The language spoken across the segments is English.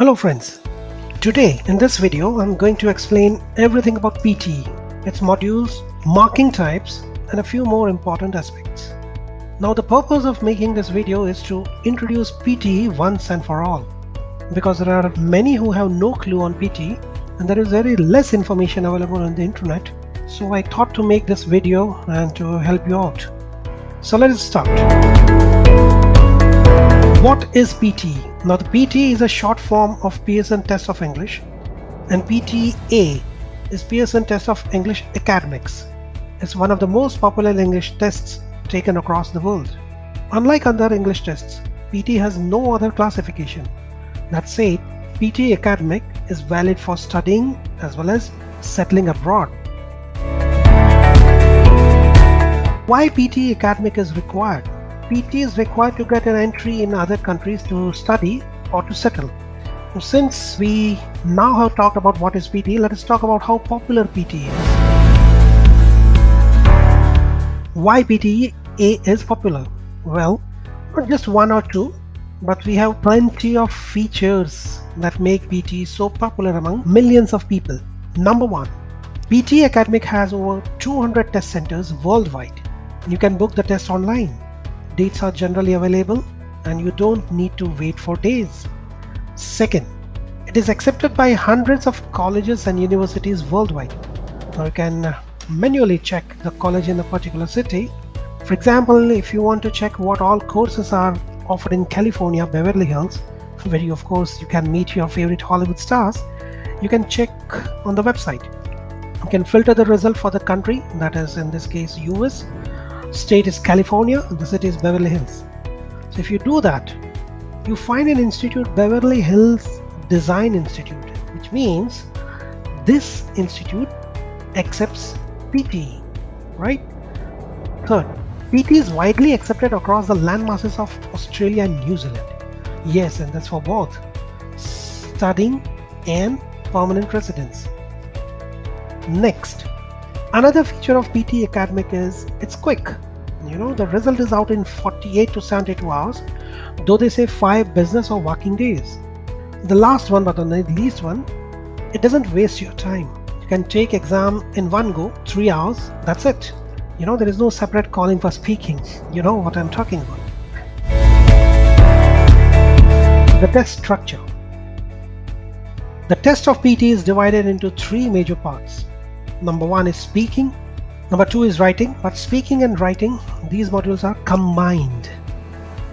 Hello friends. Today in this video I'm going to explain everything about PTE, its modules, marking types and a few more important aspects. Now the purpose of making this video is to introduce PTE once and for all because there are many who have no clue on PTE and there is very less information available on the internet so I thought to make this video and to help you out. So let us start. What is PTE? Now the PTE is a short form of Pearson Test of English and PTE-A is Pearson Test of English Academics. It's one of the most popular English tests taken across the world. Unlike other English tests, PT has no other classification. That said, PTE Academic is valid for studying as well as settling abroad. Why PTE Academic is required? PTE is required to get an entry in other countries to study or to settle. Since we now have talked about what is PT, let us talk about how popular PT is. Why PTE is popular? Well, not just one or two, but we have plenty of features that make PT so popular among millions of people. Number one, PT Academic has over 200 test centers worldwide. You can book the test online. Dates are generally available and you don't need to wait for days. Second, it is accepted by hundreds of colleges and universities worldwide. Now you can manually check the college in a particular city. For example, if you want to check what all courses are offered in California, Beverly Hills, where you of course you can meet your favorite Hollywood stars, you can check on the website. You can filter the result for the country, that is in this case US, state is California, and the city is Beverly Hills. So if you do that, you find an institute Beverly Hills Design Institute, which means this institute accepts PTE, right? Third, PTE is widely accepted across the landmasses of Australia and New Zealand. Yes, and that's for both studying and permanent residence. Next, another feature of PT Academic is it's quick. You know, the result is out in 48 to 72 hours, though they say 5 business or working days. The last one, but the least one, it doesn't waste your time. You can take exam in one go, 3 hours, that's it. You know, there is no separate calling for speaking. You know what I'm talking about. The test structure. The test of PT is divided into three major parts. Number one is speaking, number two is writing, but speaking and writing, these modules are combined.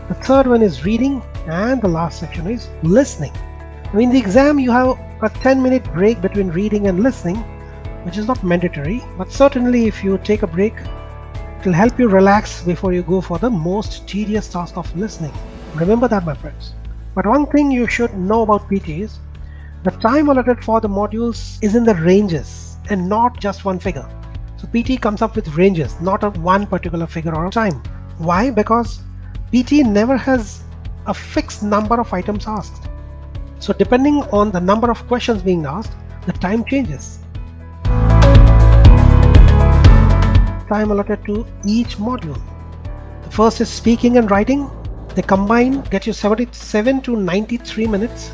The third one is reading, and the last section is listening. Now in the exam, you have a 10 minute break between reading and listening, which is not mandatory, but certainly if you take a break, it will help you relax before you go for the most tedious task of listening. Remember that, my friends. But one thing you should know about PT is the time allotted for the modules is in the ranges and not just one figure. So PT comes up with ranges, not a one particular figure or time. Why? Because PT never has a fixed number of items asked. So depending on the number of questions being asked, the time changes. Time allotted to each module. The first is speaking and writing. They combine get you 77 to 93 minutes.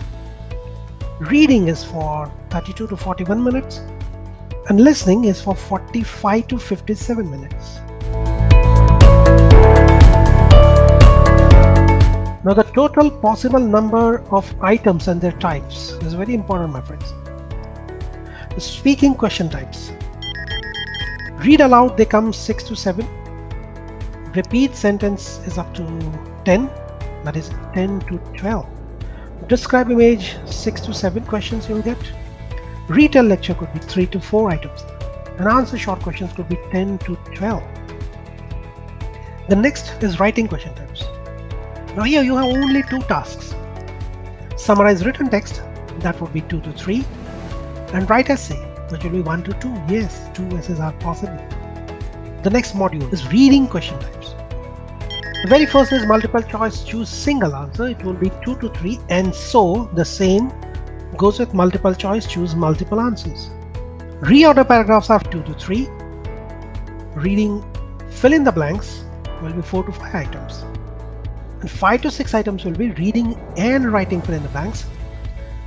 Reading is for 32 to 41 minutes. And listening is for 45 to 57 minutes. Now the total possible number of items and their types is very important my friends. The speaking question types. Read aloud they come 6 to 7. Repeat sentence is up to 10 that is 10 to 12. Describe image 6 to 7 questions you'll get. Retell lecture could be 3 to 4 items and answer short questions could be 10 to 12. The next is writing question types. Now here you have only two tasks. Summarize written text, that would be 2 to 3, and write essay, which will be 1 to 2. Yes, two essays are possible. The next module is reading question types. The very first is multiple choice, choose single answer, it will be 2 to 3, and so the same goes with multiple choice, choose multiple answers. Reorder paragraphs are 2 to 3. Reading fill in the blanks will be 4 to 5 items and 5 to 6 items will be reading and writing fill in the blanks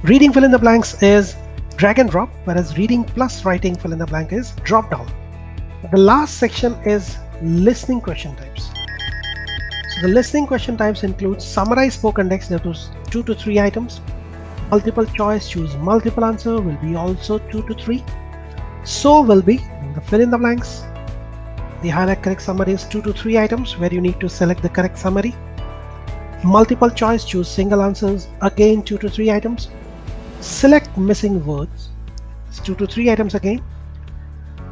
Reading fill in the blanks is drag and drop, whereas reading plus writing fill in the blank is drop down. The last section is listening question types. So the listening question types include summarize spoken text that was two to three items. Multiple choice, choose multiple answer will be also two to three. So will be the fill in the blanks. The highlight correct summary is two to three items where you need to select the correct summary. Multiple choice, choose single answers, again two to three items. Select missing words, it's two to three items again.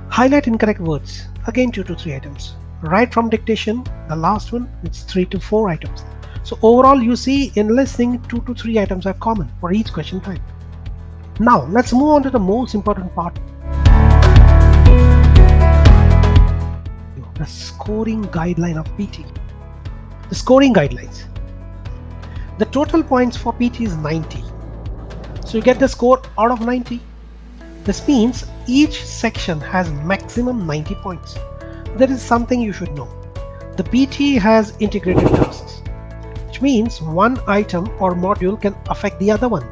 Highlight incorrect words, again two to three items. Write from dictation, the last one, it's three to four items. So overall you see in listening two to three items are common for each question type. Now let's move on to the most important part. The scoring guideline of PT. The scoring guidelines. The total points for PT is 90. So you get the score out of 90. This means each section has maximum 90 points. There is something you should know. The PT has integrated tasks, which means one item or module can affect the other one.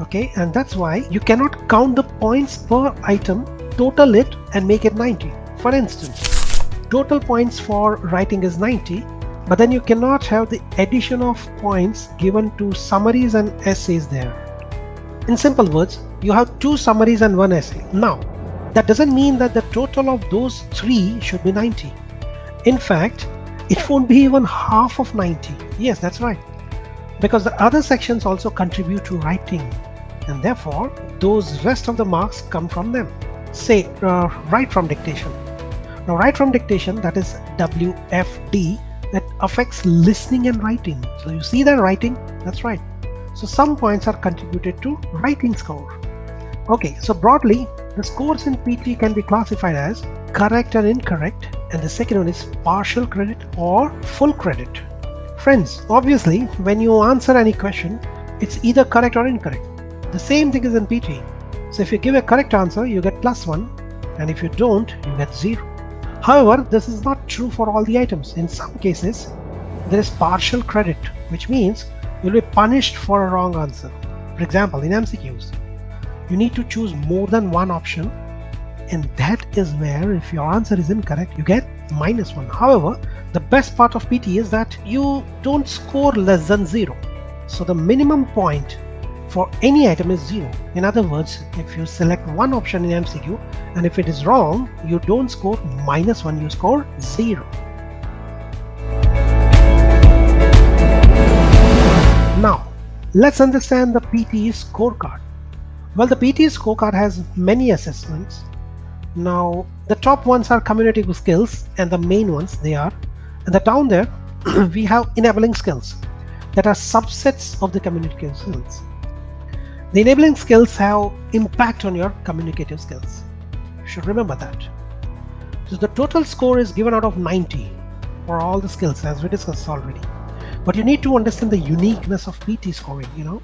Okay, and that's why you cannot count the points per item, total it and make it 90. For instance, total points for writing is 90, but then you cannot have the addition of points given to summaries and essays there. In simple words, you have two summaries and one essay. Now, that doesn't mean that the total of those three should be 90. In fact, it won't be even half of 90. Yes, that's right. Because the other sections also contribute to writing, and therefore, those rest of the marks come from them. Say, uh, write from dictation. Now, write from dictation, that is WFD, that affects listening and writing. So you see that writing? That's right. So some points are contributed to writing score. Okay, so broadly, the scores in PT can be classified as correct and incorrect, and the second one is partial credit or full credit. Friends, obviously, when you answer any question, it's either correct or incorrect. The same thing is in PT. So if you give a correct answer, you get plus one, and if you don't, you get zero. However, this is not true for all the items. In some cases, there is partial credit, which means you'll be punished for a wrong answer. For example, in MCQs, you need to choose more than one option, and that is where, if your answer is incorrect, you get minus one. However, the best part of PT is that you don't score less than zero. So the minimum point for any item is zero. In other words, if you select one option in MCQ and if it is wrong, you don't score minus one, you score zero. Now, let's understand the PTE scorecard. Well, the PTE scorecard has many assessments. Now, the top ones are communicative skills and the main ones they are. And the down there, we have enabling skills that are subsets of the communicative skills. The enabling skills have impact on your communicative skills. You should remember that. So the total score is given out of 90 for all the skills as we discussed already. But you need to understand the uniqueness of PT scoring, you know,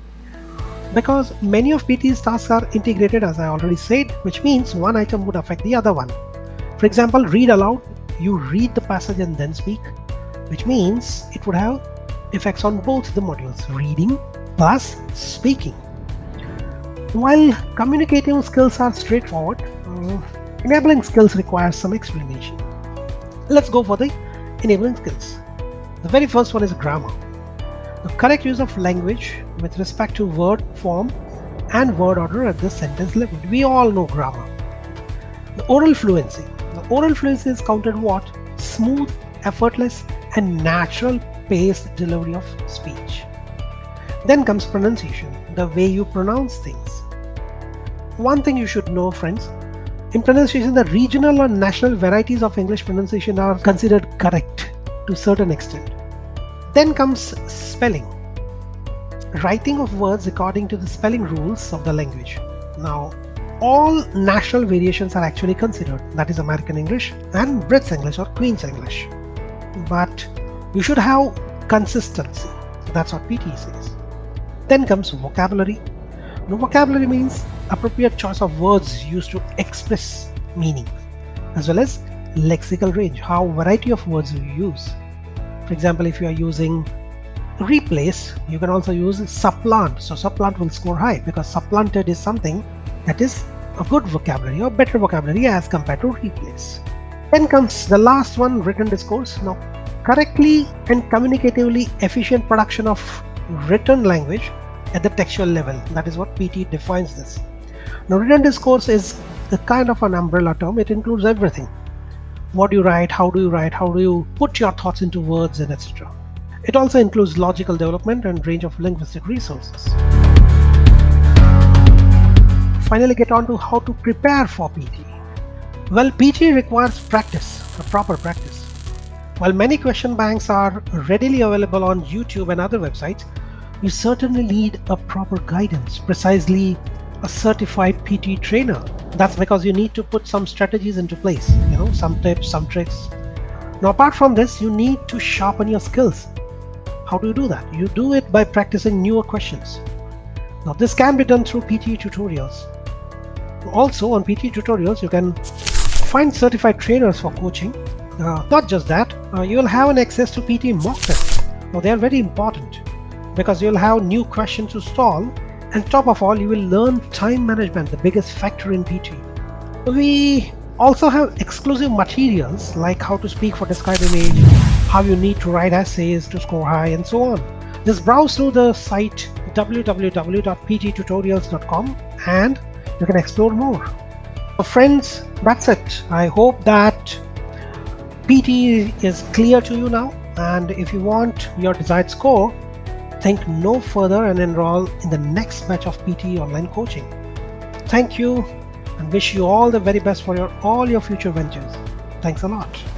because many of PT's tasks are integrated as I already said, which means one item would affect the other one. For example, read aloud, you read the passage and then speak, which means it would have effects on both the modules, reading plus speaking. While communicating skills are straightforward, uh, enabling skills require some explanation. Let's go for the enabling skills. The very first one is grammar. The correct use of language with respect to word form and word order at the sentence level. We all know grammar. The oral fluency. The oral fluency is counted what? Smooth, effortless, and natural paced delivery of speech. Then comes pronunciation, the way you pronounce things one thing you should know, friends in pronunciation, the regional or national varieties of English pronunciation are considered correct to a certain extent. Then comes spelling writing of words according to the spelling rules of the language. Now, all national variations are actually considered that is, American English and British English or Queen's English. But you should have consistency. That's what PT says. Then comes vocabulary. Now, vocabulary means appropriate choice of words used to express meaning, as well as lexical range, how variety of words you use. For example, if you are using replace, you can also use supplant. So supplant will score high because supplanted is something that is a good vocabulary or better vocabulary as compared to replace. Then comes the last one, written discourse. Now, correctly and communicatively efficient production of written language at the textual level. That is what PT defines this. Now, written discourse is a kind of an umbrella term. It includes everything. What do you write? How do you write? How do you put your thoughts into words and etc. It also includes logical development and range of linguistic resources. Finally, get on to how to prepare for PT. Well, PT requires practice, a proper practice. While many question banks are readily available on YouTube and other websites, you certainly need a proper guidance, precisely a certified PT trainer. That's because you need to put some strategies into place, you know, some tips, some tricks. Now, apart from this, you need to sharpen your skills. How do you do that? You do it by practicing newer questions. Now, this can be done through PT tutorials. Also, on PT tutorials, you can find certified trainers for coaching. Uh, not just that, uh, you'll have an access to PT mock tests. Now, they are very important because you'll have new questions to solve and top of all you will learn time management the biggest factor in pt we also have exclusive materials like how to speak for described image how you need to write essays to score high and so on. Just browse through the site www.pttutorials.com and you can explore more. So friends that's it. I hope that pt is clear to you now. And if you want your desired score think no further and enroll in the next batch of PT online coaching. Thank you and wish you all the very best for your all your future ventures. Thanks a lot.